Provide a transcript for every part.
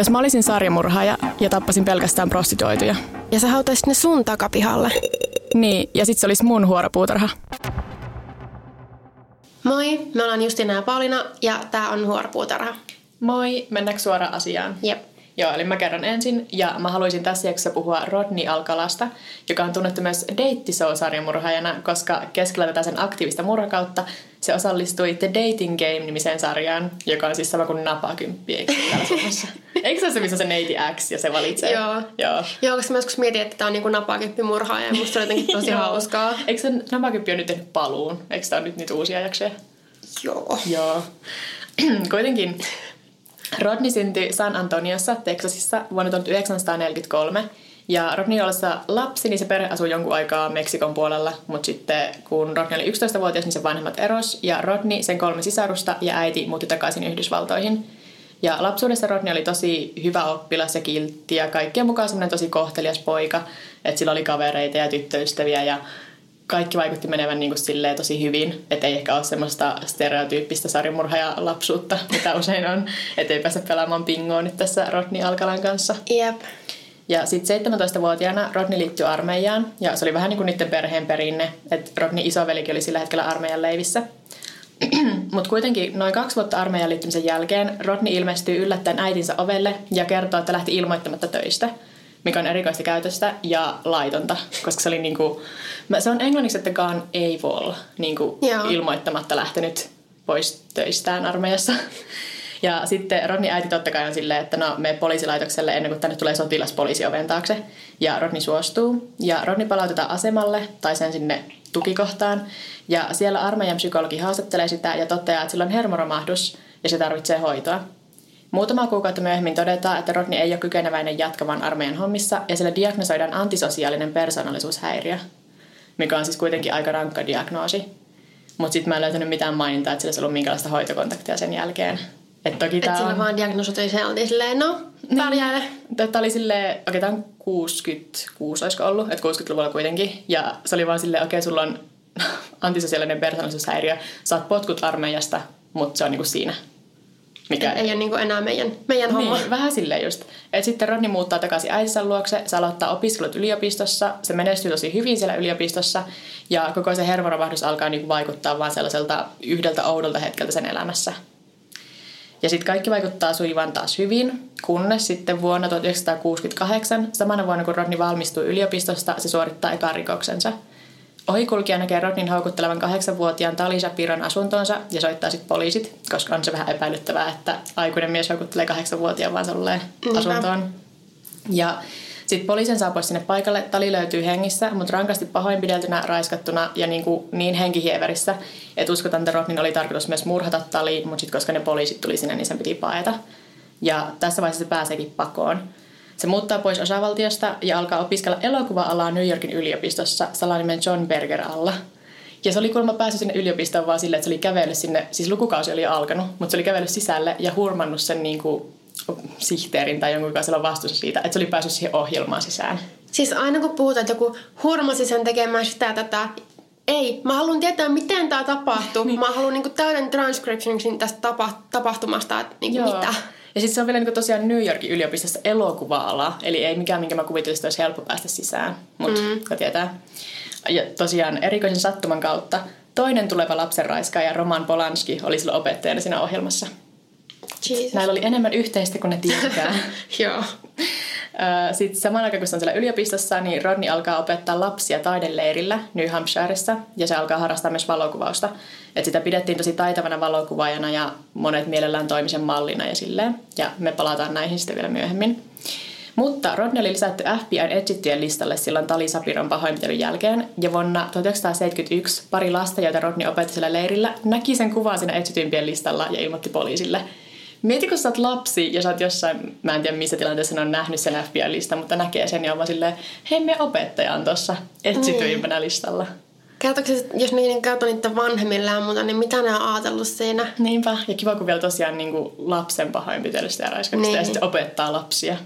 jos mä olisin sarjamurhaaja ja tappasin pelkästään prostituoituja. Ja sä hautaisit ne sun takapihalle. Niin, ja sit se olisi mun huoropuutarha. Moi, me ollaan Justina ja Paulina ja tää on Huoropuutarha. Moi, mennäänkö suoraan asiaan? Jep. Joo, eli mä kerron ensin, ja mä haluaisin tässä jaksossa puhua Rodney Alkalasta, joka on tunnettu myös Deittishow-sarjamurhaajana, koska keskellä tätä sen aktiivista murhakautta se osallistui The Dating Game-nimiseen sarjaan, joka on siis sama kuin napakymppi, eikö se? Eikö se ole se, missä se neiti X ja se valitsee? Joo. Joo. Joo, koska mä joskus mietin, että tää on niinku napakyppi murhaaja ja musta se on jotenkin tosi hauskaa. Eikö se napakymppi on nyt tehnyt paluun? Eikö tämä ole nyt niitä uusia jaksoja? Joo. Joo. Kuitenkin Rodney syntyi San Antoniossa, Texasissa vuonna 1943. Ja Rodney ollessa lapsi, niin se perhe asui jonkun aikaa Meksikon puolella, mutta sitten kun Rodney oli 11-vuotias, niin sen vanhemmat eros, ja Rodney, sen kolme sisarusta ja äiti muutti takaisin Yhdysvaltoihin. Ja lapsuudessa Rodney oli tosi hyvä oppilas ja kiltti ja kaikkien mukaan semmoinen tosi kohtelias poika, että sillä oli kavereita ja tyttöystäviä ja kaikki vaikutti menevän niin kuin silleen tosi hyvin, että ei ehkä ole semmoista stereotyyppistä sarjamurha lapsuutta, mitä usein on, että ei pääse pelaamaan pingoa nyt tässä Rodney Alkalan kanssa. Jep. Ja sitten 17-vuotiaana Rodney liittyi armeijaan, ja se oli vähän niin kuin niiden perheen perinne, että Rodney isovelikin oli sillä hetkellä armeijan leivissä. Mutta kuitenkin noin kaksi vuotta armeijan liittymisen jälkeen Rodney ilmestyy yllättäen äitinsä ovelle ja kertoo, että lähti ilmoittamatta töistä, mikä on erikoista käytöstä ja laitonta, koska se oli niinku, se on englanniksi, että gone AWOL, niinku Joo. ilmoittamatta lähtenyt pois töistään armeijassa. Ja sitten Rodney äiti totta kai on silleen, että no me poliisilaitokselle ennen kuin tänne tulee sotilaspoliisi oven taakse. Ja Rodney suostuu. Ja Rodney palautetaan asemalle tai sen sinne tukikohtaan. Ja siellä armeijan psykologi haastattelee sitä ja toteaa, että sillä on hermoromahdus ja se tarvitsee hoitoa. Muutama kuukautta myöhemmin todetaan, että Rodney ei ole kykeneväinen jatkamaan armeijan hommissa ja sille diagnosoidaan antisosiaalinen persoonallisuushäiriö, mikä on siis kuitenkin aika rankka diagnoosi. Mutta sitten mä en löytänyt mitään mainintaa, että sillä olisi ollut minkälaista hoitokontaktia sen jälkeen. Et toki tää sillä on... vaan diagnosoitiin se oltiin silleen, no, pärjääle. Tämä oli silleen, okei tämä on 66 olisiko ollut, että 60-luvulla kuitenkin. Ja se oli vaan silleen, okei sulla on antisosiaalinen persoonallisuushäiriö, saat potkut armeijasta, mutta se on niinku siinä. Mikä Ei ole niinku enää meidän, meidän homma. niin, vähän silleen just. Et sitten Rodney muuttaa takaisin äitinsä luokse, se aloittaa opiskelut yliopistossa, se menestyy tosi hyvin siellä yliopistossa ja koko se hermoromahdus alkaa niinku vaikuttaa vaan sellaiselta yhdeltä oudolta hetkeltä sen elämässä. Ja sitten kaikki vaikuttaa sujuvan taas hyvin, kunnes sitten vuonna 1968, samana vuonna kun Rodney valmistuu yliopistosta, se suorittaa ekan rikoksensa. Ohikulkija näkee Rodnin houkuttelevan kahdeksanvuotiaan Tali Shapiron asuntoonsa ja soittaa sitten poliisit, koska on se vähän epäilyttävää, että aikuinen mies houkuttelee kahdeksanvuotiaan vaan sellainen Niinpä. asuntoon. Ja sitten poliisin saapui sinne paikalle. Tali löytyy hengissä, mutta rankasti pahoinpideltynä, raiskattuna ja niin, kuin niin henkihieverissä, että uskotaan, että Rodnin oli tarkoitus myös murhata Tali, mutta sitten koska ne poliisit tuli sinne, niin sen piti paeta. Ja tässä vaiheessa se pääseekin pakoon. Se muuttaa pois osavaltiosta ja alkaa opiskella elokuva-alaa New Yorkin yliopistossa salanimen John Berger alla. Ja se oli kuulemma päässyt sinne yliopistoon vaan silleen, että se oli kävellyt sinne, siis lukukausi oli alkanut, mutta se oli kävellyt sisälle ja hurmannut sen niin kuin sihteerin tai jonkun, joka siellä on vastuussa siitä, että se oli päässyt siihen ohjelmaan sisään. Siis aina kun puhutaan, että joku hurmasi sen tekemään sitä tätä, ei, mä haluan tietää, miten tämä tapahtuu. niin. Mä haluan niinku täyden transcriptionin tästä tapa- tapahtumasta, että niinku mitä. Ja sitten se on vielä niin tosiaan New Yorkin yliopistossa elokuva-ala, eli ei mikään, minkä mä kuvittelisin, että olisi helppo päästä sisään, mutta mm. tietää. Ja tosiaan erikoisen sattuman kautta toinen tuleva lapsenraiskaaja Roman Polanski oli sillä opettajana siinä ohjelmassa. Jesus. Näillä oli enemmän yhteistä kuin ne tietää. Joo. Sitten samaan aikaan, kun se on siellä yliopistossa, niin Rodney alkaa opettaa lapsia taideleirillä New Hampshireissa ja se alkaa harrastaa myös valokuvausta. Et sitä pidettiin tosi taitavana valokuvaajana ja monet mielellään toimisen mallina ja silleen. Ja me palataan näihin sitten vielä myöhemmin. Mutta Rodney oli lisätty FBIn etsittyjen listalle silloin Tali Sapiron pahoinpitelyn jälkeen. Ja vuonna 1971 pari lasta, joita Rodney opetti siellä leirillä, näki sen kuvan siinä etsityimpien listalla ja ilmoitti poliisille. Mieti, kun sä oot lapsi ja sä oot jossain, mä en tiedä missä tilanteessa ne on nähnyt sen FBI-listan, mutta näkee sen ja on vaan silleen, hei meidän opettaja on tossa etsityimpänä listalla. Kertooko se, jos niiden vanhemmille ja muuta, niin mitä ne on ajatellut siinä? Niinpä, ja kiva kun vielä tosiaan niin kuin lapsen pahoinpitelystä ja raiskauksesta Niin. ja sitten opettaa lapsia.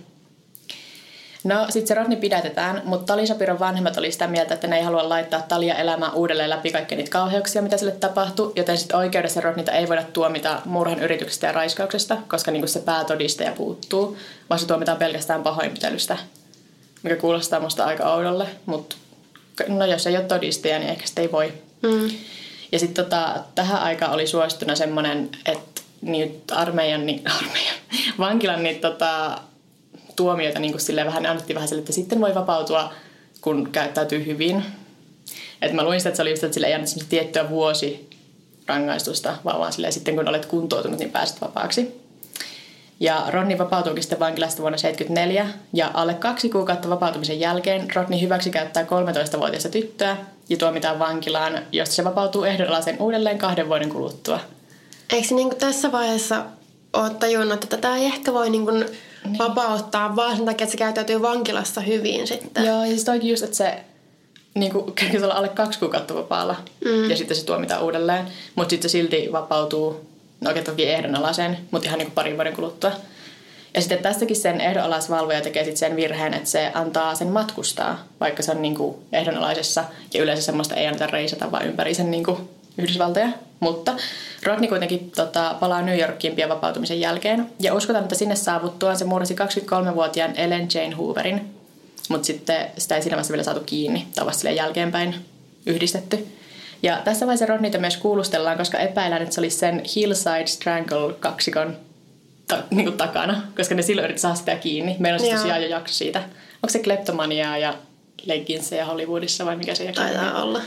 No sit se Rodney pidätetään, mutta Tali Shapiron vanhemmat oli sitä mieltä, että ne ei halua laittaa Talia elämään uudelleen läpi kaikkia niitä kauheuksia, mitä sille tapahtui, joten sitten oikeudessa Rodneyta ei voida tuomita murhan yrityksestä ja raiskauksesta, koska niinku se päätodistaja puuttuu, vaan se tuomitaan pelkästään pahoinpitelystä, mikä kuulostaa musta aika oudolle, mutta no jos ei ole todistaja, niin ehkä sitä ei voi. Mm. Ja sitten tota, tähän aikaan oli suosittuna semmoinen, että niitä armeijan, niin, armeijan, vankilan niitä tota, tuomioita niin kuin vähän, annettiin vähän sille, että sitten voi vapautua, kun käyttäytyy hyvin. Et mä luin sitä, että se oli just, että sille ei annettu tiettyä vuosi rangaistusta, vaan vaan silleen, sitten kun olet kuntoutunut, niin pääset vapaaksi. Ja Rodney vapautuukin sitten vankilasta vuonna 1974 ja alle kaksi kuukautta vapautumisen jälkeen Rodney hyväksikäyttää 13-vuotiaista tyttöä ja tuomitaan vankilaan, josta se vapautuu ehdonalaisen uudelleen kahden vuoden kuluttua. Eikö niin tässä vaiheessa ole tajunnut, että tämä ei ehkä voi niin kuin niin. vapauttaa vaan sen takia, että se käyttäytyy vankilassa hyvin sitten? Joo, ja siis toikin just, että se niin kuin, olla alle kaksi kuukautta vapaalla mm. ja sitten se tuomitaan uudelleen, mutta sitten se silti vapautuu no oikein toki ehdonalaisen, mutta ihan niin kuin parin vuoden kuluttua. Ja sitten tästäkin sen ehdonalaisvalvoja tekee sitten sen virheen, että se antaa sen matkustaa, vaikka se on niin kuin ehdonalaisessa ja yleensä semmoista ei anneta reisata vaan ympäri sen niin kuin Yhdysvaltoja. Mutta Rodney kuitenkin tota, palaa New Yorkiin pian vapautumisen jälkeen ja uskotaan, että sinne saavuttuaan se mursi 23-vuotiaan Ellen Jane Hooverin, mutta sitten sitä ei siinä vaiheessa vielä saatu kiinni, tavasti jälkeenpäin yhdistetty. Ja tässä vaiheessa Rodneyta myös kuulustellaan, koska epäillään, että se olisi sen Hillside Strangle-kaksikon ta- niin kuin takana, koska ne silloin yritti saada sitä kiinni. Meillä on siis tosiaan jo jakso siitä. Onko se kleptomaniaa ja legginsejä Hollywoodissa vai mikä se jakso Taitaa olla.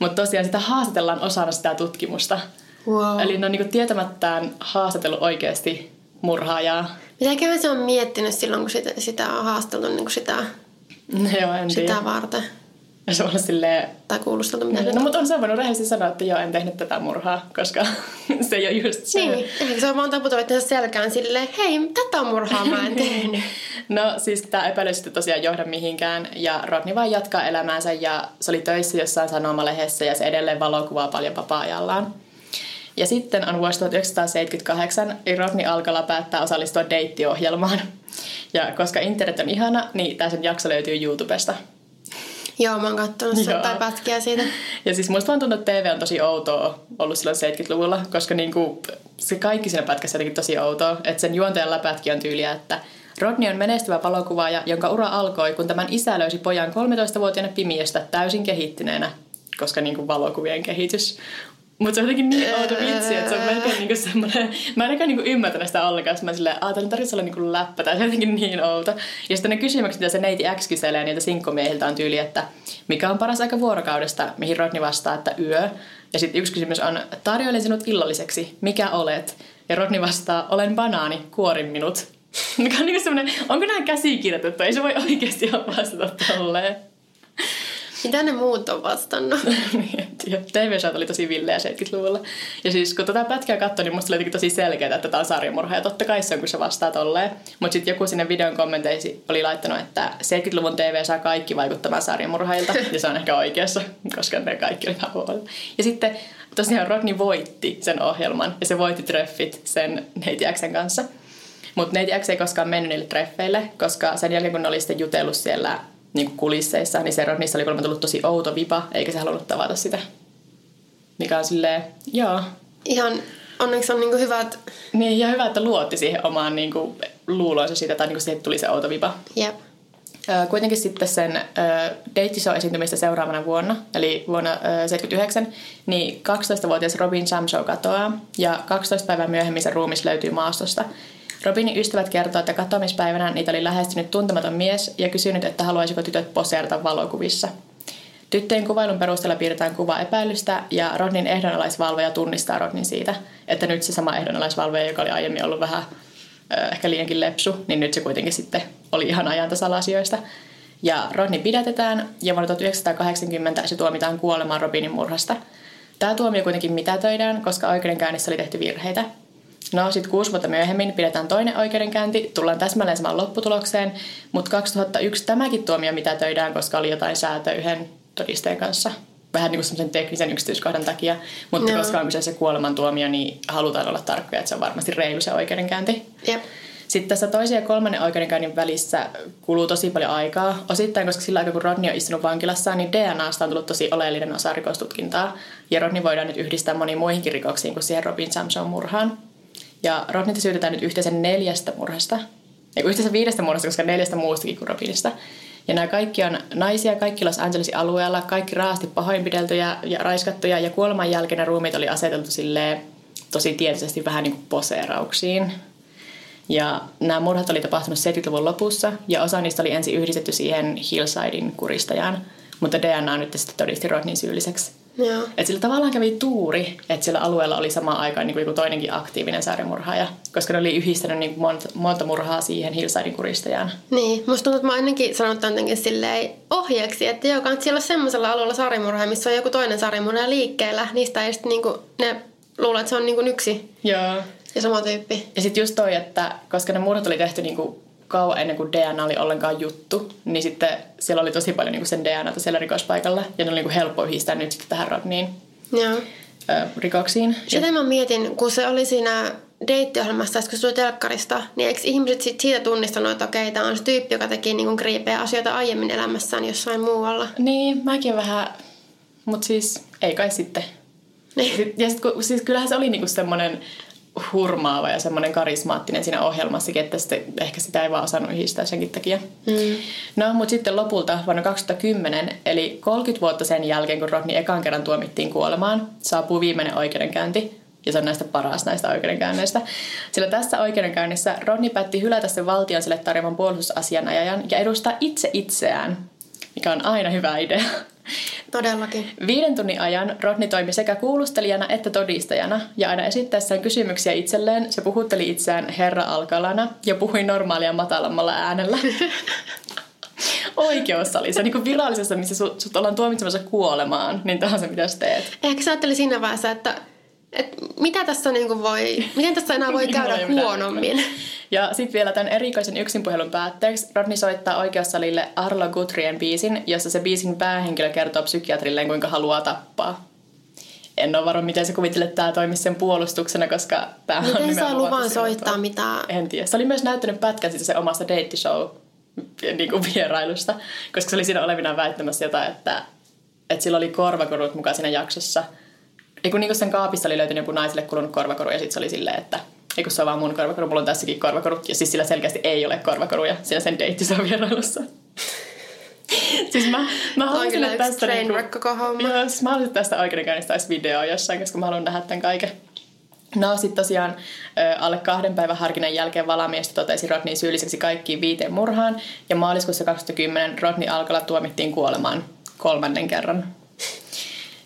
Mutta tosiaan sitä haastatellaan osana sitä tutkimusta. Wow. Eli ne on niin tietämättään haastatellut oikeasti murhaajaa. Mitäköhän se on miettinyt silloin, kun sitä, sitä on haasteltu niin sitä, Joo, en sitä varten? Ja se on silleen... Tai kuulostaa mitä No, mutta on se voinut rehellisesti sanoa, että joo, en tehnyt tätä murhaa, koska se ei ole just se. Niin, ehkä se on vaan taputunut selkään silleen, hei, tätä murhaa mä en tehnyt. no siis tämä epäily sitten tosiaan johda mihinkään ja Rodney vaan jatkaa elämäänsä ja se oli töissä jossain sanomalehdessä ja se edelleen valokuvaa paljon vapaa-ajallaan. Ja sitten on vuosi 1978, ja Rodney Alkala päättää osallistua deittiohjelmaan. Ja koska internet on ihana, niin tämä sen jakso löytyy YouTubesta. Joo, mä oon kattonut sen tai pätkiä siitä. Ja siis musta vaan tuntuu, että TV on tosi outoa ollut silloin 70-luvulla, koska niinku, se kaikki siinä pätkässä jotenkin tosi outoa. Että sen juontajan läpätkin on tyyliä, että Rodney on menestyvä valokuvaaja, jonka ura alkoi, kun tämän isä löysi pojan 13-vuotiaana pimiöstä täysin kehittyneenä, koska niin kuin valokuvien kehitys mutta se on jotenkin niin outo vitsi, että se on melkein niinku semmoinen... Mä en niinku ymmärtänyt sitä ollenkaan, mä silleen, että tarvitsisi tarvitse olla niinku läppä, tai se on jotenkin niin outo. Ja sitten ne kysymykset, mitä se neiti X kyselee niiltä sinkkomiehiltä on tyyli, että mikä on paras aika vuorokaudesta, mihin Rodney vastaa, että yö. Ja sitten yksi kysymys on, tarjoilen sinut illalliseksi, mikä olet? Ja Rodney vastaa, olen banaani, kuorin minut. Mikä on niinku semmoinen, onko nämä käsikirjoitettu? Ei se voi oikeasti vastata tolleen. Mitä ne muut on vastannut? TV-showt oli tosi villejä 70-luvulla. Ja siis kun tätä pätkää katsoin, niin musta oli tosi selkeää, että tämä on sarjamurha. Ja totta kai se on, kun se vastaa tolleen. Mutta sitten joku sinne videon kommenteisi oli laittanut, että 70-luvun TV saa kaikki vaikuttamaan sarjamurhailta. ja se on ehkä oikeassa, koska ne kaikki oli vähän Ja sitten tosiaan Rodney voitti sen ohjelman. Ja se voitti treffit sen Neiti Xen kanssa. Mutta Neiti X ei koskaan mennyt niille treffeille, koska sen jälkeen kun ne oli sitten jutellut siellä niin kuin kulisseissa, niin se niissä oli kuulemma tullut tosi outo vipa, eikä se halunnut tavata sitä. Mikä on silleen, joo. Ihan onneksi on niin kuin hyvät... Niin, ja hyvä, että luotti siihen omaan niin kuin, luuloonsa siitä, tai niin kuin siihen tuli se outo vipa. Jep. Kuitenkin sitten sen äh, Date esiintymistä seuraavana vuonna, eli vuonna 1979, äh, niin 12-vuotias Robin Samshaw katoaa, ja 12 päivää myöhemmin se ruumis löytyy maastosta. Robinin ystävät kertoo, että katoamispäivänä niitä oli lähestynyt tuntematon mies ja kysynyt, että haluaisiko tytöt poseerata valokuvissa. Tyttöjen kuvailun perusteella piirretään kuva epäilystä ja Rodnin ehdonalaisvalvoja tunnistaa Rodnin siitä, että nyt se sama ehdonalaisvalvoja, joka oli aiemmin ollut vähän ehkä liiankin lepsu, niin nyt se kuitenkin sitten oli ihan ajantasalla asioista. Ja Rodney pidätetään ja vuonna 1980 se tuomitaan kuolemaan Robinin murhasta. Tämä tuomio kuitenkin mitätöidään, koska oikeudenkäynnissä oli tehty virheitä – No sitten kuusi vuotta myöhemmin pidetään toinen oikeudenkäynti, tullaan täsmälleen samaan lopputulokseen, mutta 2001 tämäkin tuomio mitätöidään, koska oli jotain säätöä yhden todisteen kanssa. Vähän niin kuin semmoisen teknisen yksityiskohdan takia, mutta no. koska on kyseessä kuolemantuomio, niin halutaan olla tarkkoja, että se on varmasti reilu se oikeudenkäynti. Yep. Sitten tässä toisen ja kolmannen oikeudenkäynnin välissä kuluu tosi paljon aikaa. Osittain, koska sillä aikaa kun Rodney on istunut vankilassa, niin DNAsta on tullut tosi oleellinen osa rikostutkintaa. Ja Rodney voidaan nyt yhdistää moniin muihinkin rikoksiin kuin siihen Robin Samson murhaan. Ja Rodneyta syytetään nyt yhteensä neljästä murhasta. Ei yhteensä viidestä murhasta, koska neljästä muustakin kuin Robinista. Ja nämä kaikki on naisia, kaikki Los Angelesin alueella, kaikki raasti pahoinpideltyjä ja raiskattuja. Ja kuoleman jälkeen ruumiit oli aseteltu silleen tosi tietoisesti vähän niin kuin poseerauksiin. Ja nämä murhat oli tapahtunut 70-luvun lopussa ja osa niistä oli ensin yhdistetty siihen Hillsidein kuristajaan, mutta DNA nyt sitten todisti Rodnin syylliseksi. Joo. Et sillä tavallaan kävi tuuri, että sillä alueella oli samaan aikaan niin kuin joku toinenkin aktiivinen sarjamurhaaja, koska ne oli yhdistänyt niin kuin monta, monta murhaa siihen Hillsidein kuristajaan. Niin, musta tuntuu, että mä oon ennenkin sanonut jotenkin silleen ohjeeksi, että joo, kannattaa olla semmoisella alueella sarjamurhaaja, missä on joku toinen sarjamurhaaja liikkeellä. Niistä ei sitten niinku, ne luulee, että se on niinku yksi Joo. ja sama tyyppi. Ja sitten just toi, että koska ne murhat oli tehty niinku kauan ennen kuin DNA oli ollenkaan juttu, niin sitten siellä oli tosi paljon niinku sen DNAta siellä rikospaikalla. Ja ne oli niinku helppo yhdistää nyt sitten tähän Rodneyin Joo. ö, rikoksiin. Sitä mä mietin, kun se oli siinä deittiohjelmassa, kun se tuli telkkarista, niin eikö ihmiset sit siitä tunnistanut, että okei, tämä on se tyyppi, joka teki niin kriipejä asioita aiemmin elämässään jossain muualla. Niin, mäkin vähän, mutta siis ei kai sitten. Niin. Ja sit, kun, siis kyllähän se oli niinku semmoinen hurmaava ja semmoinen karismaattinen siinä ohjelmassakin, että sitten ehkä sitä ei vaan osannut yhdistää senkin takia. Mm. No, mutta sitten lopulta vuonna 2010, eli 30 vuotta sen jälkeen, kun Rodney ekan kerran tuomittiin kuolemaan, saapuu viimeinen oikeudenkäynti. Ja se on näistä paras näistä oikeudenkäynneistä. Sillä tässä oikeudenkäynnissä Rodney päätti hylätä sen valtion sille tarjoaman puolustusasianajajan ja edustaa itse itseään, mikä on aina hyvä idea. Todellakin. Viiden tunnin ajan Rodney toimi sekä kuulustelijana että todistajana, ja aina esittäessään kysymyksiä itselleen se puhutteli itseään herra Alkalana ja puhui normaalia matalammalla äänellä. Oikeussalissa, niin kuin virallisessa, missä sut, sut ollaan tuomitsemassa kuolemaan, niin tämä on se, mitä sä teet. Ehkä sä siinä vaiheessa, että, että mitä tässä niinku voi, miten tässä enää voi käydä huonommin. Ja sitten vielä tämän erikoisen yksinpuhelun päätteeksi Rodney soittaa oikeussalille Arlo Guthrien biisin, jossa se biisin päähenkilö kertoo psykiatrilleen, kuinka haluaa tappaa. En ole varma, miten se kuvittelee, että tämä toimisi sen puolustuksena, koska tämä on Miten saa luvan soittaa mitään? En tiedä. Se oli myös näyttänyt pätkän siitä se omasta deittishow niin kuin vierailusta, koska se oli siinä olevinaan väittämässä jotain, että, että sillä oli korvakorut mukaan siinä jaksossa. Ei kun, niin sen kaapista oli löytynyt joku naiselle kulunut korvakoru ja sitten se oli silleen, että ei kun se on vaan mun korvakoru, mulla on tässäkin korvakorut. Ja siis sillä selkeästi ei ole korvakoruja siinä sen deittishow vierailussa. siis mä, mä haluaisin, että tästä... niinku-. Joo, siis mä haluaisin, että tästä oikeudenkäynnistä olisi video jossain, koska mä haluan nähdä tämän kaiken. No sitten tosiaan alle kahden päivän harkinnan jälkeen valamiestö totesi Rodney syylliseksi kaikkiin viiteen murhaan ja maaliskuussa 2010 Rodney Alkala tuomittiin kuolemaan kolmannen kerran.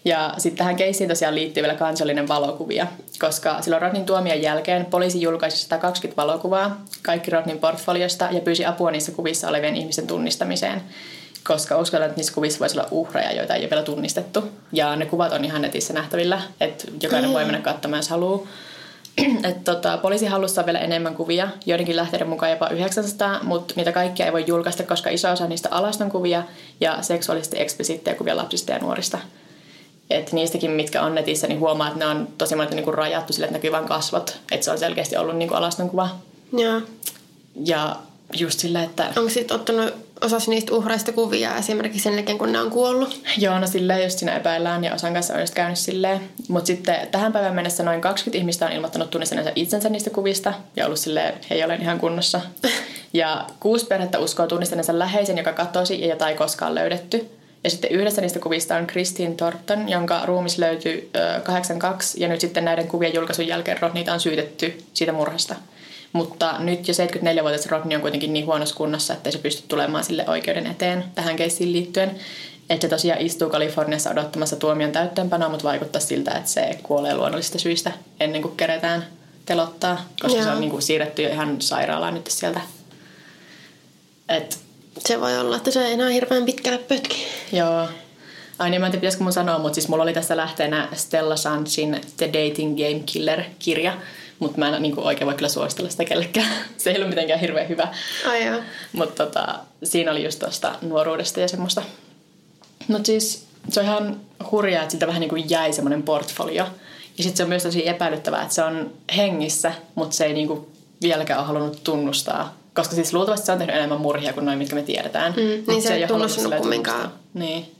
Ja sitten tähän keissiin tosiaan liittyy vielä kansallinen valokuvia, koska silloin Rodnin tuomion jälkeen poliisi julkaisi 120 valokuvaa, kaikki Rodnin portfoliosta ja pyysi apua niissä kuvissa olevien ihmisten tunnistamiseen, koska uskallan, että niissä kuvissa voisi olla uhreja, joita ei ole vielä tunnistettu. Ja ne kuvat on ihan netissä nähtävillä, että jokainen voi mennä katsomaan, jos haluaa. Et tota, poliisi halussa on vielä enemmän kuvia, joidenkin lähteiden mukaan jopa 900, mutta niitä kaikkia ei voi julkaista, koska iso osa niistä alaston kuvia ja seksuaalisesti eksplisiittejä kuvia lapsista ja nuorista. Et niistäkin, mitkä on netissä, niin huomaa, että ne on tosi monta niinku rajattu sille, että näkyy vain kasvot. Että se on selkeästi ollut niinku alaston kuva. Joo. Ja just sillä, että Onko sitten ottanut osasi niistä uhreista kuvia esimerkiksi sen jälkeen, kun ne on kuollut? joo, no silleen just siinä epäillään ja osan kanssa on just käynyt silleen. Mutta sitten tähän päivään mennessä noin 20 ihmistä on ilmoittanut tunnistaneensa itsensä niistä kuvista ja ollut silleen, hei olen ihan kunnossa. Ja kuusi perhettä uskoo tunnistaneensa läheisen, joka katosi ja jota ei koskaan löydetty. Ja sitten yhdessä niistä kuvista on Christine Thornton, jonka ruumis löytyi ö, 82 ja nyt sitten näiden kuvien julkaisun jälkeen Rodneyta on syytetty siitä murhasta. Mutta nyt jo 74-vuotias Rodney on kuitenkin niin huonossa kunnossa, että se pysty tulemaan sille oikeuden eteen tähän keissiin liittyen. Että se tosiaan istuu Kaliforniassa odottamassa tuomion täytteenpanoa, mutta vaikuttaa siltä, että se kuolee luonnollisista syistä ennen kuin keretään telottaa, koska se Joo. on niin kuin siirretty jo ihan sairaalaan nyt sieltä. Et, Se voi olla, että se ei enää hirveän pitkälle pötki. joo. Ai niin, mä en tiedä, pitäisikö mun sanoa, mutta siis mulla oli tässä lähteenä Stella Sanchin The Dating Game Killer-kirja, mutta mä en niin kuin oikein voi kyllä suositella sitä kellekään. Se ei ollut mitenkään hirveän hyvä. Ai joo. Mutta tota, siinä oli just tuosta nuoruudesta ja semmoista. Mutta siis se on ihan hurjaa, että siltä vähän niin kuin jäi semmoinen portfolio. Ja sitten se on myös tosi epäilyttävää, että se on hengissä, mutta se ei niin kuin vieläkään ole halunnut tunnustaa. Koska siis luultavasti se on tehnyt enemmän murhia kuin noin, mitkä me tiedetään. Mm, niin Mut se ei ole tunnustanut kumminkaan. Niin.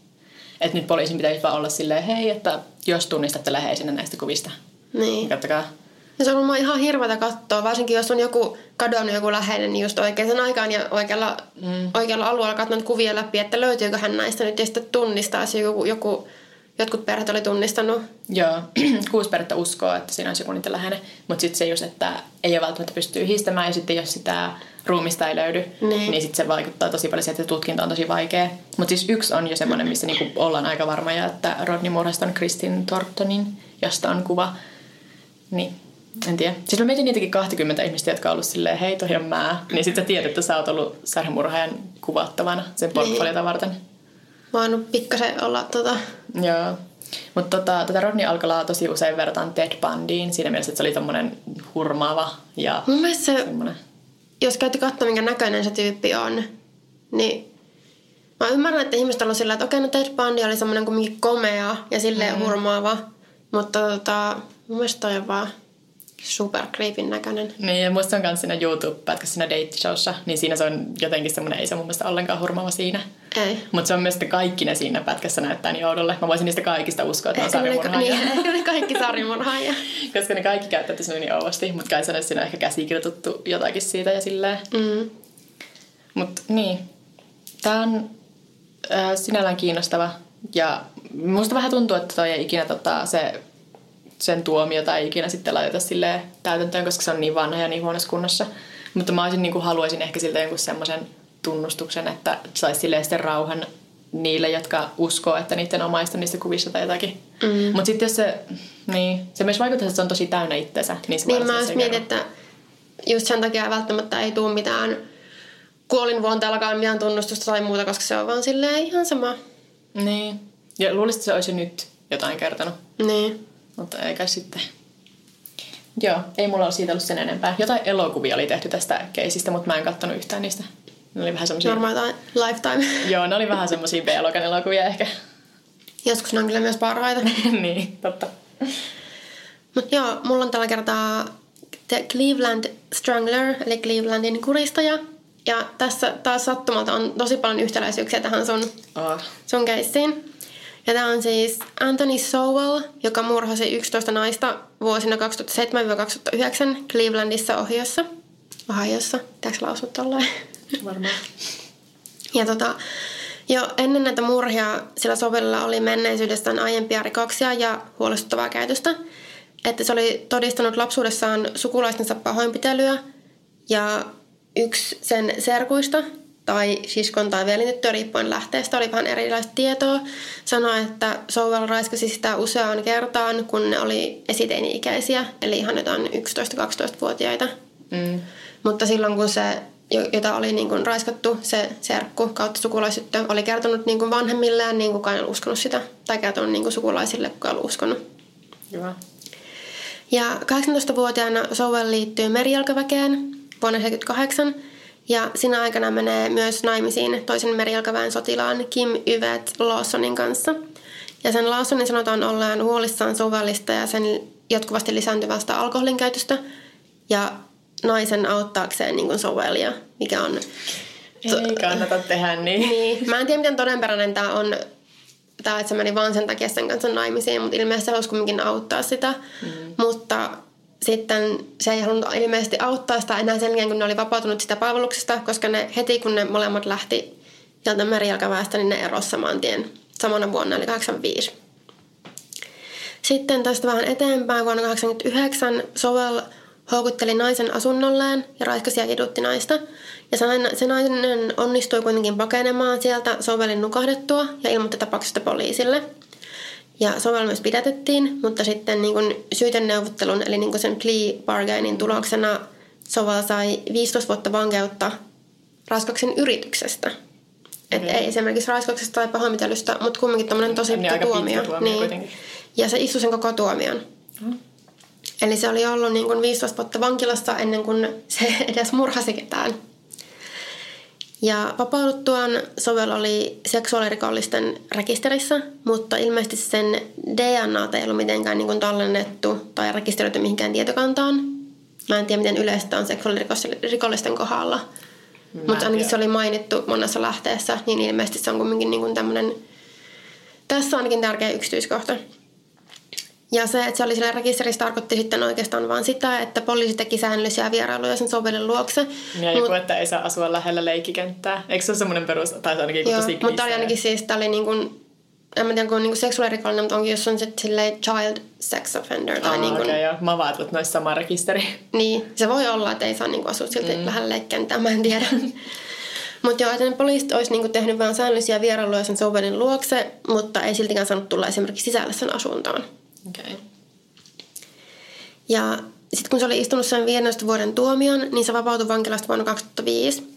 Että nyt poliisin pitäisi vaan olla silleen, hei, että jos tunnistatte läheisinä näistä kuvista, niin Niin. kattokaa. Ja se on ollut ihan hirveätä katsoa, varsinkin jos on joku kadonnut joku läheinen, niin just oikeaan aikaan ja oikealla, mm. oikealla alueella katsonut kuvia läpi, että löytyykö hän näistä nyt ja sitten tunnistaa, jos joku, joku, jotkut perheet oli tunnistanut. Joo, kuusi perhettä uskoo, että siinä olisi joku niitä läheinen. Mutta sitten se just, että ei ole välttämättä pysty yhdistämään ja sitten jos sitä ruumista ei löydy, Niin. niin, niin sitten se vaikuttaa tosi paljon siihen, että tutkinta on tosi vaikea. Mutta siis yksi on jo semmoinen, missä niinku ollaan aika varmoja, että Rodney murhasta on Kristin Thorntonin, josta on kuva. Niin, en tiedä. Siis mä mietin niitäkin 20 ihmistä, jotka on ollut silleen, hei toi on mä. Niin sitten sä tiedät, että sä oot ollut sarjamurhaajan kuvattavana sen portfoliota varten. Voinut pikkasen olla tota... Joo. Mutta tota, tätä Rodney Alkalaa tosi usein verrataan Ted Bundyin siinä mielessä, että se oli tommonen hurmaava ja Mun mielestä se, semmonen. Jos käytte katsoa, minkä näköinen se tyyppi on, niin mä ymmärrän, että ihmiset on sillä, että okei, no Ted Bundy oli semmoinen kumminkin komea ja silleen mm. hurmaava, mutta tota, mun mielestä toi on vaan super creepin näköinen. Niin, ja musta on myös siinä YouTube-pätkässä siinä date-showssa, niin siinä se on jotenkin semmoinen, ei se mun mielestä ollenkaan hurmaava siinä. Ei. Mutta se on myös, että kaikki ne siinä pätkässä näyttää niin oudolle. Mä voisin niistä kaikista uskoa, että on sarjamurhaajia. niin, ehkä ne kaikki sarjamurhaajia. Koska ne kaikki käyttäytyy niin oudosti, mutta kai se on siinä ehkä käsikirjoitettu jotakin siitä ja silleen. Mm. Mutta niin, tämä on äh, sinällään kiinnostava. Ja musta vähän tuntuu, että toi ei ikinä tota, se, sen tuomiota ei ikinä sitten laiteta sille täytäntöön, koska se on niin vanha ja niin huonossa kunnossa. Mutta mä olisin, niin kuin, haluaisin ehkä siltä jonkun semmoisen tunnustuksen, että saisi silleen sitten rauhan niille, jotka uskoo, että niiden omaista niistä kuvissa tai jotakin. Mm. Mutta sitten jos se, niin, se myös vaikuttaa, että se on tosi täynnä itsensä. Niin, se Niin mä myös mietin, että just sen takia välttämättä ei tule mitään kuolinvuonteellakaan mitään tunnustusta tai muuta, koska se on vaan silleen ihan sama. Niin. Ja luulisin, että se olisi nyt jotain kertonut. Niin. Mutta eikä sitten. Joo, ei mulla ole siitä ollut sen enempää. Jotain elokuvia oli tehty tästä keisistä, mutta mä en kattonut yhtään niistä. Ne oli vähän. Varmaan jotain lifetime. Joo, ne oli vähän semmosia B-luokan elokuvia ehkä. Joskus ne on kyllä myös parhaita. niin, totta. Mutta joo, mulla on tällä kertaa The Cleveland Strangler, eli Clevelandin kuristaja. Ja tässä taas sattumalta on tosi paljon yhtäläisyyksiä tähän sun, Oh. sun keissiin. Ja tämä on siis Anthony Sowell, joka murhasi 11 naista vuosina 2007-2009 Clevelandissa Ohiossa. Ohiossa, pitääkö lausua tollain? Varmaan. Ja tota, jo ennen näitä murhia sillä sovellella oli menneisyydestään aiempia rikoksia ja huolestuttavaa käytöstä. Että se oli todistanut lapsuudessaan sukulaistensa pahoinpitelyä ja yksi sen serkuista tai siskon tai velinyttyä riippuen lähteestä oli vähän erilaista tietoa. Sanoi, että Sowell raiskasi sitä useaan kertaan, kun ne oli esiteini-ikäisiä, eli ihan jotain 11-12-vuotiaita. Mm. Mutta silloin kun se, jota oli niin kuin raiskattu, se serkku kautta sukulaisyttö, oli kertonut niin kuin vanhemmilleen, niin kukaan ei ollut uskonut sitä. Tai kertonut niin kuin sukulaisille, kukaan ei ollut uskonut. Hyvä. Ja 18-vuotiaana Sowell liittyy merijalkaväkeen vuonna 1978. Ja siinä aikana menee myös naimisiin toisen merijalkaväen sotilaan Kim Yvette Lawsonin kanssa. Ja sen Lawsonin sanotaan olleen huolissaan Sowellista ja sen jatkuvasti lisääntyvästä alkoholin käytöstä. Ja naisen auttaakseen niin kuin Sowellia, mikä on... Ei kannata tehdä niin. Niin, mä en tiedä miten todenperäinen tämä on, tää, että se meni vaan sen takia sen kanssa naimisiin, mutta ilmeisesti se halusi kumminkin auttaa sitä. Mm. Mutta sitten se ei halunnut ilmeisesti auttaa sitä enää sen jälkeen, kun ne oli vapautunut sitä palveluksesta, koska ne heti kun ne molemmat lähti sieltä merijalkaväestä, niin ne erosi saman tien samana vuonna, eli 85. Sitten tästä vähän eteenpäin vuonna 1989 Sowell houkutteli naisen asunnolleen ja raiskasi ja kidutti naista. Ja se, nainen- onnistui kuitenkin pakenemaan sieltä Sowellin nukahdettua ja ilmoitti tapauksesta poliisille. Ja Sowell myös pidätettiin, mutta sitten niin kuin syyteneuvottelun eli niin kuin sen plea bargainin tuloksena Sowell sai 15 vuotta vankeutta raiskauksen yrityksestä. Et Okei. ei esimerkiksi raiskauksesta tai pahoinpitelystä, mutta kumminkin tämmöinen tosi Niin, pitkä tuomio. kuitenkin. Ja se istui sen koko tuomion. Mm. Eli se oli ollut niin kuin 15 vuotta vankilassa ennen kuin se edes murhasi ketään. Ja vapauduttuaan Sovel oli seksuaalirikollisten rekisterissä, mutta ilmeisesti sen DNA ei ollut mitenkään niin kuin tallennettu tai rekisteröity mihinkään tietokantaan. Mä en tiedä, miten yleistä on seksuaalirikollisten kohdalla. Mutta ainakin se oli mainittu monessa lähteessä, niin ilmeisesti se on kuitenkin niin tämmöinen... Tässä on ainakin tärkeä yksityiskohta. Ja se, että se oli siellä rekisterissä, tarkoitti sitten oikeastaan vain sitä, että poliisi teki säännöllisiä vierailuja sen sovellin luokse. Ja joku, Mut, että ei saa asua lähellä leikkikenttää. Eikö se ole semmoinen perus, tai se ainakin joo, tosi mutta oli ainakin siis, tämä oli niin kuin, en mä tiedä, kun on niin seksuaalirikollinen, mutta onkin jos on sitten child sex offender. Tai ah, niin kuin, okay, joo. Mä vaan että noissa sama rekisteri. Niin, se voi olla, että ei saa niin kuin asua silti mm. lähellä leikkikenttää, mä en tiedä. Mutta joo, että ne poliisit olisi niinku tehnyt vain säännöllisiä vierailuja sen sovellin luokse, mutta ei siltikään saanut tulla esimerkiksi sisälle sen asuntoon. Okay. Ja sitten kun se oli istunut sen 15 vuoden tuomion, niin se vapautui vankilasta vuonna 2005.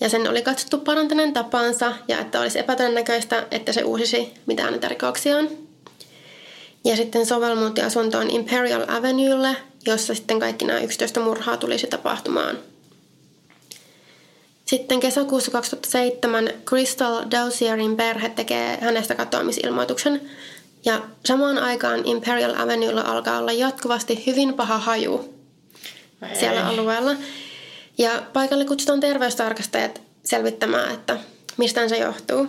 Ja sen oli katsottu parantaneen tapansa ja että olisi epätodennäköistä, että se uusisi mitään näitä rikoksiaan. Ja sitten Sovel muutti asuntoon Imperial Avenuelle, jossa sitten kaikki nämä 11 murhaa tulisi tapahtumaan. Sitten kesäkuussa 2007 Crystal Dozierin perhe tekee hänestä katoamisilmoituksen – ja samaan aikaan Imperial Avenuella alkaa olla jatkuvasti hyvin paha haju Ei. siellä alueella. Ja paikalle kutsutaan terveystarkastajat selvittämään, että mistä se johtuu.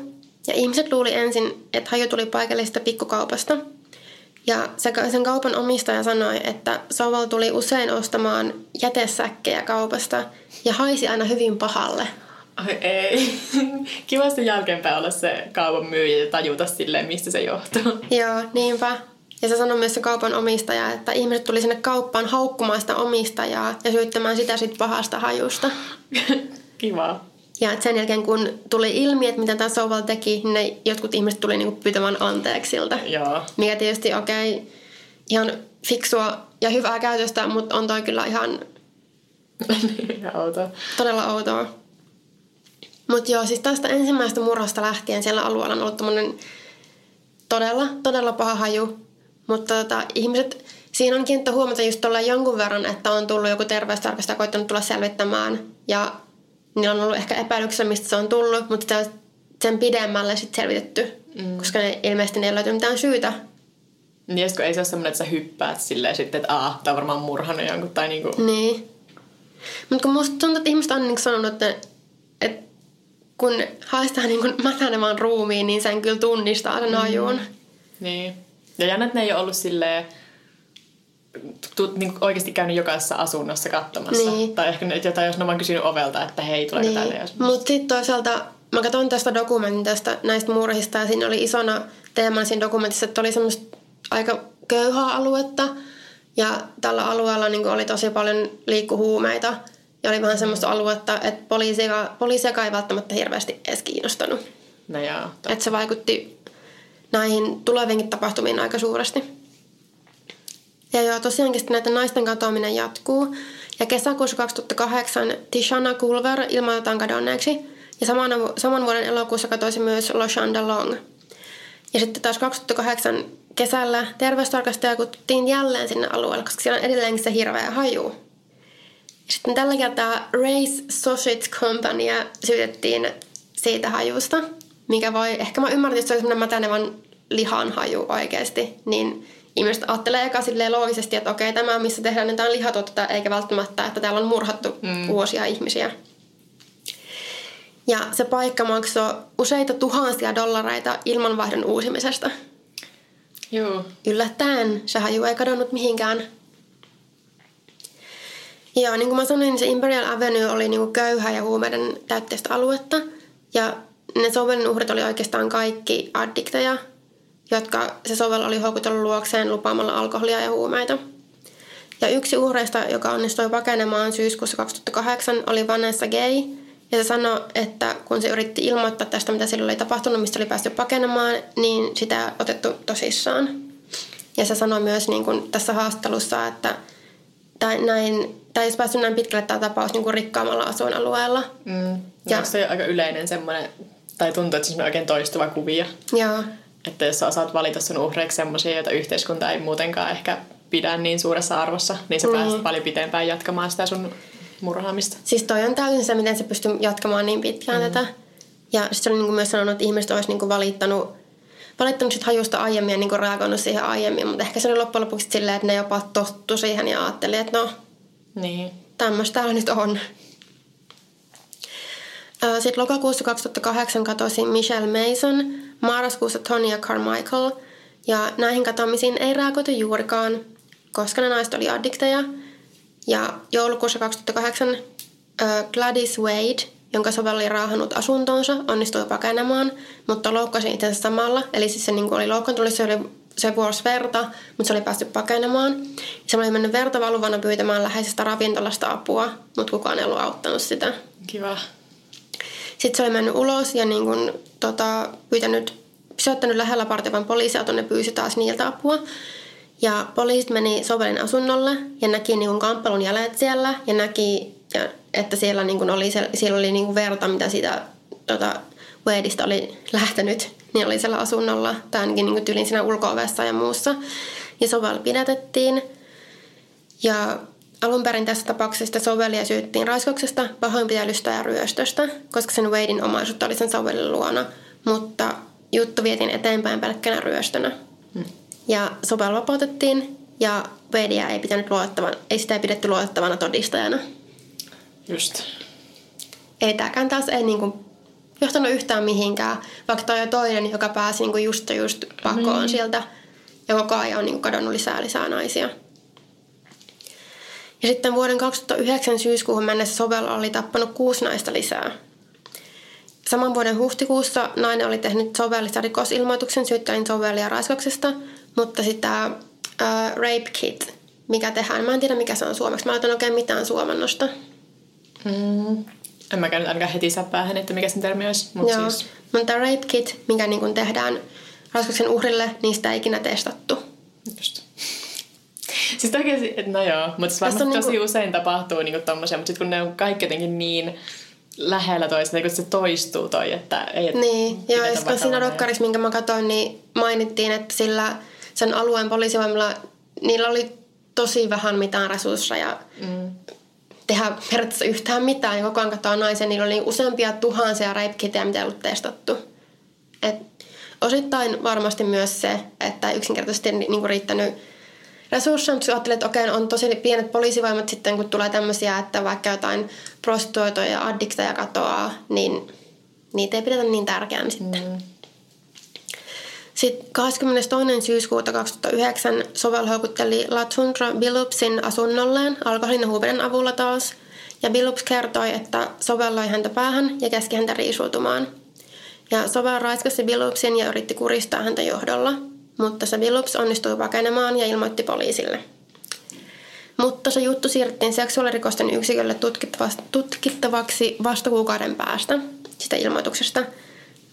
Ja ihmiset luuli ensin, että haju tuli paikallisesta pikkukaupasta. Ja sen kaupan omistaja sanoi, että Soval tuli usein ostamaan jätesäkkejä kaupasta ja haisi aina hyvin pahalle. Ei. Kiva sitten jälkeenpäin olla se kaupan myyjä ja tajuta silleen, mistä se johtuu. Joo, niinpä. Ja se sanoi myös se kaupan omistaja, että ihmiset tuli sinne kauppaan haukkumaan sitä omistajaa ja syyttämään sitä sit pahasta hajusta. Kiva. Ja et sen jälkeen kun tuli ilmi, että mitä tämä Soval teki, niin ne jotkut ihmiset tuli niinku pyytämään anteeksi siltä. Joo. Mikä tietysti okei, okay, ihan fiksua ja hyvää käytöstä, mutta on toi kyllä ihan... outoa. Todella outoa. Mutta joo, siis tästä ensimmäisestä murhasta lähtien siellä alueella on ollut todella, todella paha haju. Mutta tota, ihmiset, siinä on kiinnittää huomata just tuolla jonkun verran, että on tullut joku terveystarkastaja koittanut tulla selvittämään. Ja niillä on ollut ehkä epäilyksiä, mistä se on tullut, mutta sitä on sen pidemmälle sitten selvitetty. Mm. Koska ne, ilmeisesti ne ei löytynyt mitään syytä. Niin, ei se ole semmoinen, että sä hyppäät silleen sitten, että aah, tää on varmaan murhannut jonkun tai niinku... Niin. Mutta kun musta tuntuu, että ihmiset on niin sanonut, että, että kun haistaa niin mätänevän ruumiin, niin sen kyllä tunnistaa sen ajuun. Mm. Niin. Ja jännät ne ei ole ollut silleen tu, niin oikeasti käynyt jokaisessa asunnossa katsomassa. Niin. Tai ehkä jotain, jos ne vaan kysynyt ovelta, että hei, tuleeko niin. tänne. Mutta sitten toisaalta mä katsoin tästä dokumentista näistä murhista ja siinä oli isona teemana siinä dokumentissa, että oli semmoista aika köyhää aluetta. Ja tällä alueella niin oli tosi paljon liikkuhuumeita. Ja oli vähän semmoista aluetta, että poliisia, poliisia ei välttämättä hirveästi edes kiinnostanut. No joo. Että se vaikutti näihin tuleviinkin tapahtumiin aika suuresti. Ja joo, tosiaankin sitten näiden naisten katoaminen jatkuu. Ja kesäkuussa 2008 Tishana Culver ilmoitetaan kadonneeksi. Ja saman, saman vuoden elokuussa katoisi myös Loshanda Long. Ja sitten taas 2008 kesällä terveystarkastaja kutsuttiin jälleen sinne alueelle, koska siellä on edelleenkin se hirveä haju. Sitten tällä kertaa Race Sausage Companyaa syytettiin siitä hajusta, mikä voi, ehkä mä ymmärrän, että se on semmoinen mätänevän lihan haju oikeasti, niin ihmiset ajattelee eka silleen loogisesti, että okei, tämä missä tehdään jotain lihatuotetta, eikä välttämättä, että täällä on murhattu mm. vuosia ihmisiä. Ja se paikka maksoi useita tuhansia dollareita ilmanvaihdon uusimisesta. Joo. Yllättäen se haju ei kadonnut mihinkään. Joo, niin kuin mä sanoin, se Imperial Avenue oli niin kuin köyhä ja huumeiden täytteistä aluetta. Ja ne sovellin uhrit oli oikeastaan kaikki addikteja, jotka se sovel oli houkutellut luokseen lupaamalla alkoholia ja huumeita. Ja yksi uhreista, joka onnistui pakenemaan syyskuussa 2008, oli Vanessa Gay. Ja se sanoi, että kun se yritti ilmoittaa tästä, mitä sillä oli tapahtunut, mistä oli päästy pakenemaan, niin sitä otettu tosissaan. Ja se sanoi myös niin kuin tässä haastattelussa, että tai näin tai jos päässyt näin pitkälle tämä tapaus niin kuin rikkaammalla asuinalueella. Mm. Ja se aika yleinen semmoinen, tai tuntuu, että se on oikein toistuva kuvia. Joo. Että jos sä osaat valita sun uhreiksi semmoisia, joita yhteiskunta ei muutenkaan ehkä pidä niin suuressa arvossa, niin sä mm. pääset paljon pitempään jatkamaan sitä sun murhaamista. Siis toi on täysin se, miten se pystyy jatkamaan niin pitkään mm. tätä. Ja sitten se oli niin kuin myös sanonut, että ihmiset olisi niin kuin valittanut, valittanut sit hajusta aiemmin ja niin kuin reagoinut siihen aiemmin, mutta ehkä se oli loppujen lopuksi silleen, että ne jopa tottu siihen ja ajatteli, että no, Niin. Tämmöistä täällä nyt on. Sitten lokakuussa 2008 katosi Michelle Mason, marraskuussa Tonya Carmichael ja näihin katoamisiin ei reagoitu juurikaan, koska ne naiset oli addikteja. Ja joulukuussa 2008 Gladys Wade, jonka sovelli oli raahannut asuntonsa, onnistui pakenemaan, mutta loukkasi itsensä samalla. Eli siis se niin oli loukkaantunut, se oli se vuosi verta, mutta se oli päässyt pakenemaan. Se oli mennyt verta valuvana pyytämään läheisestä ravintolasta apua, mutta kukaan ei ollut auttanut sitä. Kiva. Sitten se oli mennyt ulos ja niin kun, tota, pyytänyt, pysäyttänyt lähellä partivan poliisiauton ja pyysi taas niiltä apua. Ja poliisit meni Sovelin asunnolle ja näki niin kun, kamppelun jäljet siellä ja näki, että siellä, niin kun, oli, siellä oli niin kun, verta, mitä siitä tota, Wadeista oli lähtenyt. Niin oli siellä asunnolla tai ainakin niin tyylin siinä ulko ja muussa. Ja Sovel pidätettiin. Ja Alun perin tässä tapauksessa sovelia syyttiin raiskauksesta, pahoinpitelystä ja ryöstöstä, koska sen Wadein omaisuutta oli sen sovelin luona, mutta juttu vietiin eteenpäin pelkkänä ryöstönä. Hmm. Ja sovel vapautettiin ja Wadea ei, pitänyt luotettavan, ei sitä ei pidetty luotettavana todistajana. Just. Ei tämäkään taas ei niinku johtanut yhtään mihinkään, vaikka toi on toinen, joka pääsi niinku just just pakoon hmm. sieltä ja koko ajan on niinku kadonnut lisää lisää naisia. Ja sitten vuoden 2009 syyskuuhun mennessä sovella oli tappanut kuusi naista lisää. Saman vuoden huhtikuussa nainen oli tehnyt sovellista rikosilmoituksen syyttäjän sovellia raiskauksesta, mutta sitä uh, rape kit, mikä tehdään, mä en tiedä mikä se on suomeksi. Mä en oikein mitään suomannosta. Mm. En mä käynyt ainakaan heti päähän, että mikä sen termi olisi. Mut Joo, siis... mutta rape kit, mikä niin tehdään raiskauksen uhrille, niistä ei ikinä testattu. Just. Siis oikeasti, että no joo, mutta siis varmasti tosi niinku... usein tapahtuu niinku tommosia, mutta sitten kun ne on kaikki jotenkin niin lähellä toista, kun se toistuu toi, että ei... Niin, joo, koska siinä dokkarissa, minkä mä katsoin, niin mainittiin, että sillä sen alueen poliisivoimilla, niillä oli tosi vähän mitään resursseja mm. Tehdä periaatteessa yhtään mitään. Ja koko ajan katsoa naisen, niillä oli useampia tuhansia rape mitä ei ollut testattu. Et osittain varmasti myös se, että yksinkertaisesti niin kuin riittänyt resursseja, mutta ajattelin, että okei, on tosi pienet poliisivoimat sitten, kun tulee tämmöisiä, että vaikka jotain prostituoitoja ja addikteja katoaa, niin niitä ei pidetä niin tärkeänä sitten. Mm. Sitten 22. syyskuuta 2009 Sovel houkutteli Latundra Billupsin asunnolleen alkoholin ja avulla taas. Ja Billups kertoi, että Sovel loi häntä päähän ja käski häntä riisuutumaan. Ja Sovel raiskasi Billupsin ja yritti kuristaa häntä johdolla – mutta se Willops onnistui pakenemaan ja ilmoitti poliisille. Mutta se juttu siirrettiin seksuaalirikosten yksikölle tutkittavaksi vasta kuukauden päästä sitä ilmoituksesta.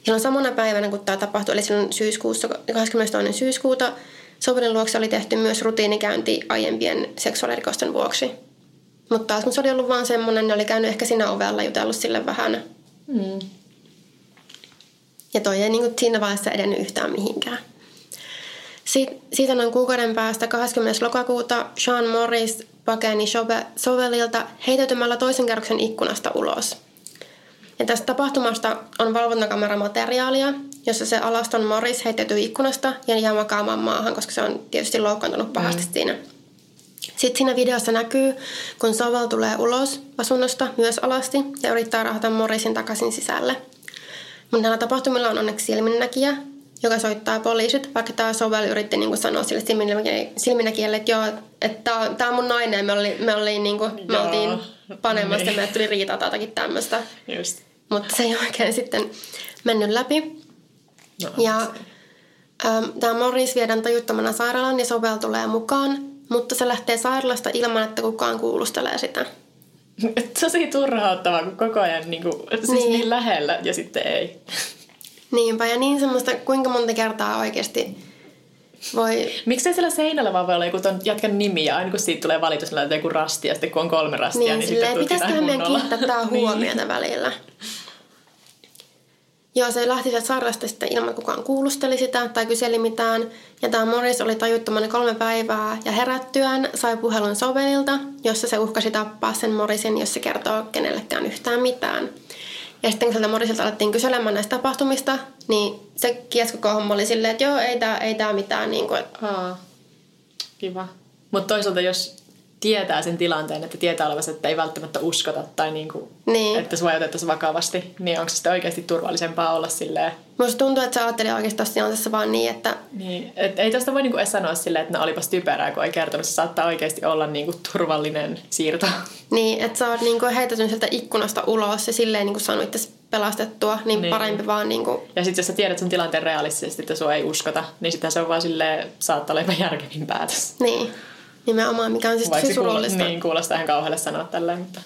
Silloin samana päivänä, kun tämä tapahtui, eli silloin syyskuussa, 22. syyskuuta, Sovelin luokse oli tehty myös rutiinikäynti aiempien seksuaalirikosten vuoksi. Mutta taas kun se oli ollut vaan semmoinen, ne oli käynyt ehkä siinä ovella jutellut sille vähän. Mm. Ja toi ei niin kuin siinä vaiheessa edennyt yhtään mihinkään. Siitä noin kuukauden päästä 20. lokakuuta Sean Morris pakeni sovelilta heitäytymällä toisen kerroksen ikkunasta ulos. Ja tästä tapahtumasta on valvontakameramateriaalia, jossa se alaston Morris heittäytyy ikkunasta ja jää makaamaan maahan, koska se on tietysti loukkaantunut pahasti mm. siinä. Sitten siinä videossa näkyy, kun Sovel tulee ulos asunnosta myös alasti ja yrittää rahata Morrisin takaisin sisälle. Mutta näillä tapahtumilla on onneksi silminnäkijä, joka soittaa poliisit, vaikka tämä Sovel yritti niin sanoa sille silminnäkijälle, että joo, että tämä on mun nainen me, oli, me, oli, niin kuin, me oltiin panemassa niin. ja me tuli riitaa tai jotakin tämmöistä. Mutta se ei oikein sitten mennyt läpi. No, ja ähm, tämä Morris viedään tajuttomana sairaalaan ja Sovel tulee mukaan, mutta se lähtee sairaalasta ilman, että kukaan kuulustelee sitä. Tosi turhauttavaa, kun koko ajan niin, kuin, siis niin. niin lähellä ja sitten ei. Niinpä, ja niin semmoista, kuinka monta kertaa oikeasti voi... Miksei siellä seinällä vaan voi olla joku ton jatkan nimi ja aina kun siitä tulee valitus, että joku rasti ja sitten kun on kolme rastia, niin, niin sitten pitäisiköhän meidän kiinnittää tää niin. huomiota niin. välillä. Joo, se lähti sieltä sairaalasta sitten ilman kukaan kuulusteli sitä tai kyseli mitään. Ja tämä Morris oli tajuttomana kolme päivää ja herättyään sai puhelun sovelilta, jossa se uhkasi tappaa sen Morrisin, jos se kertoo kenellekään yhtään mitään. Ja sitten kun sieltä Morisilta alettiin kyselemään näistä tapahtumista, niin se kies oli silleen, että joo, ei tää, ei tää mitään. Niin kuin, että... Aa, kiva. Mutta toisaalta jos tietää sen tilanteen, että tietää olevansa, että ei välttämättä uskota tai niin kuin, Niin. että sua ei otettaisi vakavasti, niin onko se sitten oikeasti turvallisempaa olla silleen, Musta tuntuu, että sä ajattelit oikeasti tässä tilanteessa vaan niin, että niin, et ei tästä voi niinku edes sanoa silleen, että no olipas typerää, kun ei kertonut. Se saattaa oikeasti olla niinku turvallinen siirto. Niin, että sä oot niinku heitetyn sieltä ikkunasta ulos ja silleen niinku saanut itse pelastettua, niin, Niin. parempi vaan niinku, Ja sitten jos sä tiedät sen tilanteen realistisesti, että sua ei uskota, niin sitten se on vaan silleen, saattaa olla järkevin päätös. niin, nimenomaan, mikä on siis Vaikka tosi se kuul- surullista. niin, kuulostaa ihan kauhealle sanoa tälleen, mutta...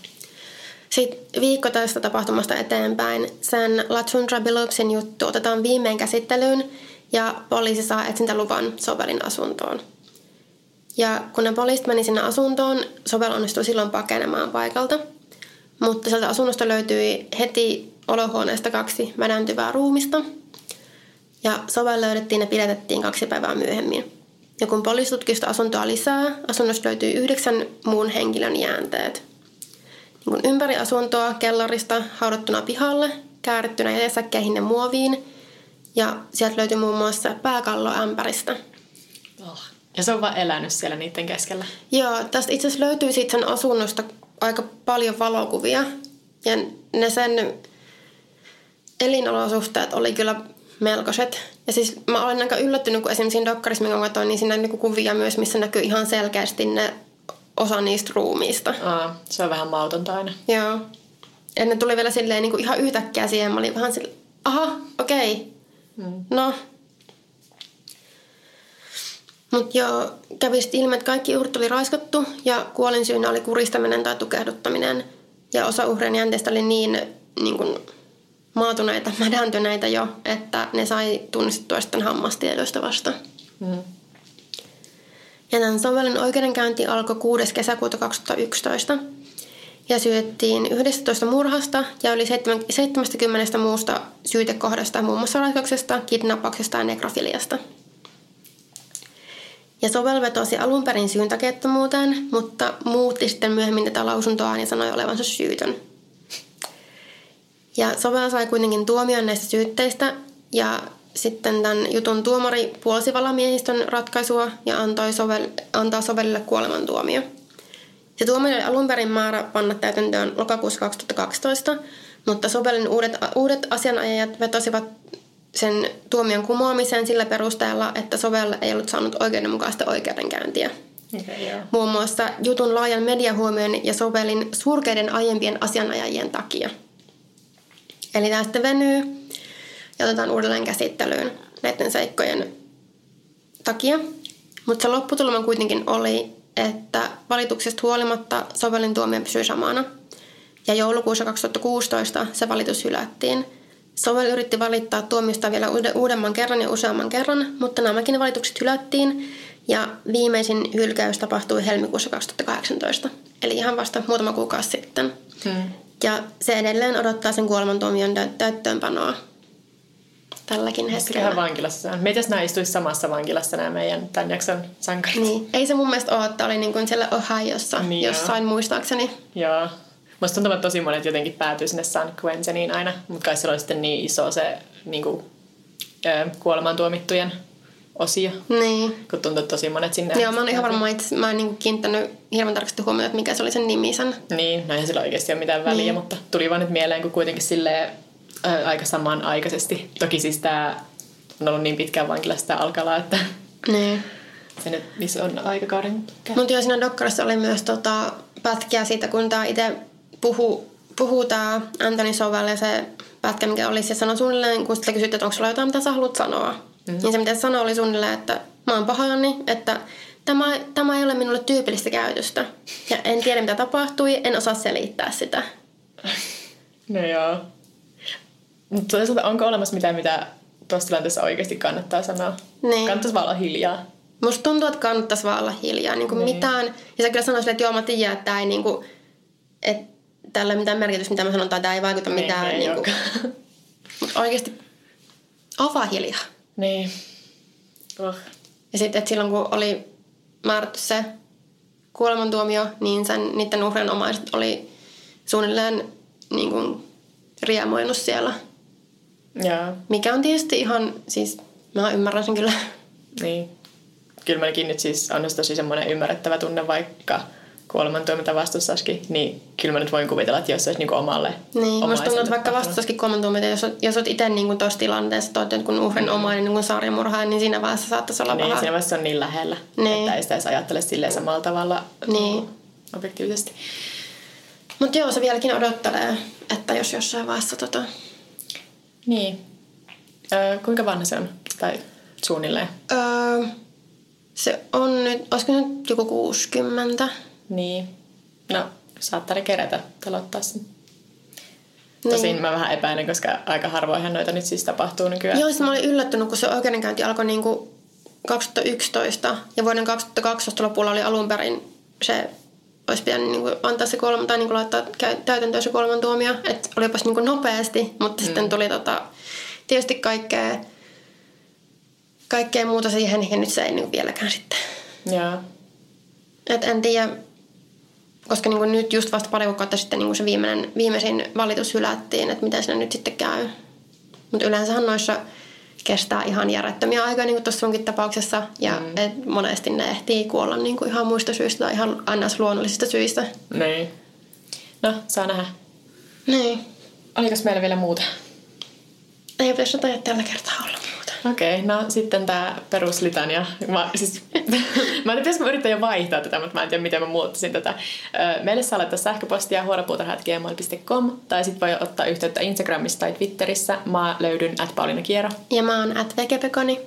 Sitten viikko tästä tapahtumasta eteenpäin sen Lachundra Billups juttu otetaan viimein käsittelyyn ja poliisi saa etsintäluvan Sovelin asuntoon. Ja kun ne poliisit meni sinne asuntoon, Sovel onnistui silloin pakenemaan paikalta. Mutta sieltä asunnosta löytyi heti olohuoneesta kaksi mädäntyvää ruumista. Ja Sovel löydettiin ja pidätettiin kaksi päivää myöhemmin. Ja kun poliisi tutki asuntoa lisää, asunnosta löytyi yhdeksän muun henkilön jäänteet niin kuin ympäri asuntoa kellarista haudattuna pihalle, käärittynä jäsäkkeihin ja muoviin. Ja sieltä löytyi muun muassa pääkallo ämpäristä. Oh. Ja se on vaan elänyt siellä niiden keskellä. Joo, tästä itse asiassa löytyy siitä sen asunnosta aika paljon valokuvia. Ja ne sen elinolosuhteet oli kyllä melkoiset. Ja siis mä olen aika yllättynyt, kun esimerkiksi siinä dokkarissa, minkä katsoin, niin siinä on niinku kuvia myös, missä näkyy ihan selkeästi ne osa niistä ruumiista. Aa, se on vähän mautonta aina. Joo. Ja ne tuli vielä silleen niin kuin ihan yhtäkkiä siihen. Mä olin vähän silleen, aha, okei. Okay. Mm. No. Mut joo, kävi sitten ilmi, että kaikki uhrit oli raiskattu ja kuolinsyynä oli kuristaminen tai tukehduttaminen. Ja osa uhrien jänteistä oli niin, niin kuin, maatuneita, mädäntyneitä jo, että ne sai tunnistettua sitten hammastiedoista vasta. Mm. Ja tämän Sovelin oikeudenkäynti alkoi 6. kesäkuuta 2011 ja syytettiin 11 murhasta ja yli 70 muusta syytekohdasta, muun muassa raiskauksesta, kidnappauksesta ja nekrofiliasta. Ja Sovel vetosi alun perin syyntakeettomuuteen, mutta muutti sitten myöhemmin tätä lausuntoaan ja sanoi olevansa syytön. Ja Sovel sai kuitenkin tuomion näistä syytteistä ja sitten tämän jutun tuomari puolsi valamiehistön ratkaisua ja antoi sovel, antaa Sovelille kuolemantuomio. Se tuomio oli alun perin määrä panna täytäntöön lokakuussa 2012, mutta Sovelin uudet, uudet asianajajat vetosivat sen tuomion kumoamiseen sillä perusteella, että Sovel ei ollut saanut oikeudenmukaista oikeudenkäyntiä. Okay. Muun muassa jutun laajan mediahuomion ja Sovelin surkeiden aiempien asianajajien takia. Eli tämä sitten venyy ja otetaan uudelleen käsittelyyn näiden seikkojen takia. Mutta se lopputulema kuitenkin oli, että valituksesta huolimatta Sovelin tuomio pysyi samana. Ja joulukuussa 2016 se valitus hylättiin. Sovel yritti valittaa tuomiosta vielä uudemman kerran ja useamman kerran, mutta nämäkin valitukset hylättiin ja viimeisin hylkäys tapahtui helmikuussa 2018, eli ihan vasta muutama kuukausi sitten. Hmm. Ja se edelleen odottaa sen kuolemantuomion täyttöönpanoa tälläkin hetkellä. Mikähän vankilassa on? Mietäs nämä istuisi samassa vankilassa nämä meidän tämän jakson sankarit? Niin. Ei se mun mielestä ole, että oli niin kuin siellä Ohiossa Niin niin joo. jossain muistaakseni. Joo. Musta tuntuu, että tosi monet jotenkin päätyy sinne San Quentiniin aina, mutta kai siellä on sitten niin iso se niin kuin, ö, osio, Niin. kun tuntuu, että tosi monet sinne... Joo, mä oon ihan varma, että mä en niin kuin kiinnittänyt hirveän tarkasti huomiota, että mikä se oli sen nimi sen. Niin, no eihän sillä oikeasti ole mitään väliä, Niin. mutta tuli vaan nyt mieleen, kun kuitenkin sille aika samanaikaisesti. Toki siis tämä on ollut niin pitkään vankilassa tämä Alkala, että Niin. se nyt missä on aikakauden Mutta joo, siinä dokkarissa oli myös tota, pätkiä siitä, kun tämä itse puhuu, puhuu tämä Anthony Sovell ja se pätkä, mikä oli, se sanoi suunnilleen, kun sitä kysyttiin, että onko sulla jotain, mitä sä haluat sanoa. Mm-hmm. Niin se, mitä sanoi, oli suunnilleen, että mä oon pahoillani, että tämä, tämä ei ole minulle tyypillistä käytöstä. Ja en tiedä, mitä tapahtui, en osaa selittää sitä. No joo. Mutta toisaalta onko olemassa mitään, mitä tuossa tilanteessa oikeasti kannattaa sanoa? Niin. Kannattaisi vaan olla hiljaa. Musta tuntuu, että kannattaisi vaan olla hiljaa. Niin kuin Niin. mitään. Ja sä kyllä sanoisit, että joo, mä tiedän, että tämä ei niin kuin, että tällä ei mitään merkitystä, mitä mä sanon, tai tämä ei vaikuta mitään. ei Niin, kuin, mutta oikeasti avaa hiljaa. Niin. Oh. Ja sitten, että silloin kun oli määrätty se kuolemantuomio, niin sen, niiden uhrien omaiset oli suunnilleen niin kuin, riemuinut siellä. Joo. Mikä on tietysti ihan, siis mä ymmärrän sen kyllä. Niin. Kyllä meilläkin nyt siis on tosi semmoinen ymmärrettävä tunne, vaikka kuolemantuomita vastustaisikin, niin kyllä mä nyt voin kuvitella, että jos se olisi niin omalle Niin, musta tuntuu, että vaikka vastustaisikin kuolemantuomita, jos, jos olet itse niin tuossa tilanteessa, että olet kun uhrin mm. omainen niin sarjamurhaaja, niin siinä vaiheessa saattaisi olla niin, vähän... siinä vaiheessa on niin lähellä, niin. että ei sitä edes ajattele silleen samalla tavalla niin. objektiivisesti. Mutta joo, se vieläkin odottelee, että jos jossain vaiheessa tota... Niin. Öö, kuinka vanha se on? Tai suunnilleen? Öö, se on nyt, olisiko nyt joku 60? Niin. No, saattaa kerätä aloittaa sen. Niin. Tosin mä vähän epäilen, koska aika harvoinhan noita nyt siis tapahtuu nykyään. Joo, siis mä olin yllättynyt, kun se oikeudenkäynti alkoi niinku 2011 ja vuoden 2012 lopulla oli alun perin se olisi pitänyt niin kuin antaa se kolme, tai niin kuin laittaa täytäntöön se kolman tuomio. Että olipas niin kuin nopeasti, mutta mm. sitten tuli tota, tietysti kaikkea, kaikkea muuta siihen, ja nyt se ei niin vieläkään sitten. Joo. Et en tiedä, koska niin kuin nyt just vasta pari kuukautta sitten niin kuin se viimeinen, viimeisin valitus hylättiin, että miten sinne nyt sitten käy. Mutta yleensähän noissa kestää ihan järjettömiä aikoja, niin kuin tuossa sunkin tapauksessa. Ja mm. et monesti ne ehtii kuolla niin kuin ihan muista syistä tai ihan annas luonnollisista syistä. Niin. No, saa nähdä. Niin. Oliko meillä vielä muuta? Ei pitäisi jotain tällä kertaa olla. Okei, okay, no sitten tämä peruslitania. Mä, siis, mä en tiedä, mä yritän jo vaihtaa tätä, mutta mä en tiedä, miten mä muuttaisin tätä. Meille saa laittaa sähköpostia huoropuutarhat.gmail.com tai sitten voi ottaa yhteyttä Instagramissa tai Twitterissä. Mä löydyn at Pauliina Kiero. Ja mä oon at Vegepekoni.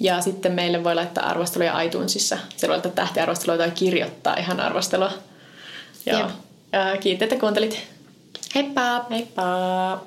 Ja sitten meille voi laittaa arvosteluja iTunesissa. Se voi laittaa tähtiarvostelua tai kirjoittaa ihan arvostelua. Joo. Kiitos, että kuuntelit. Heippa! Heippa!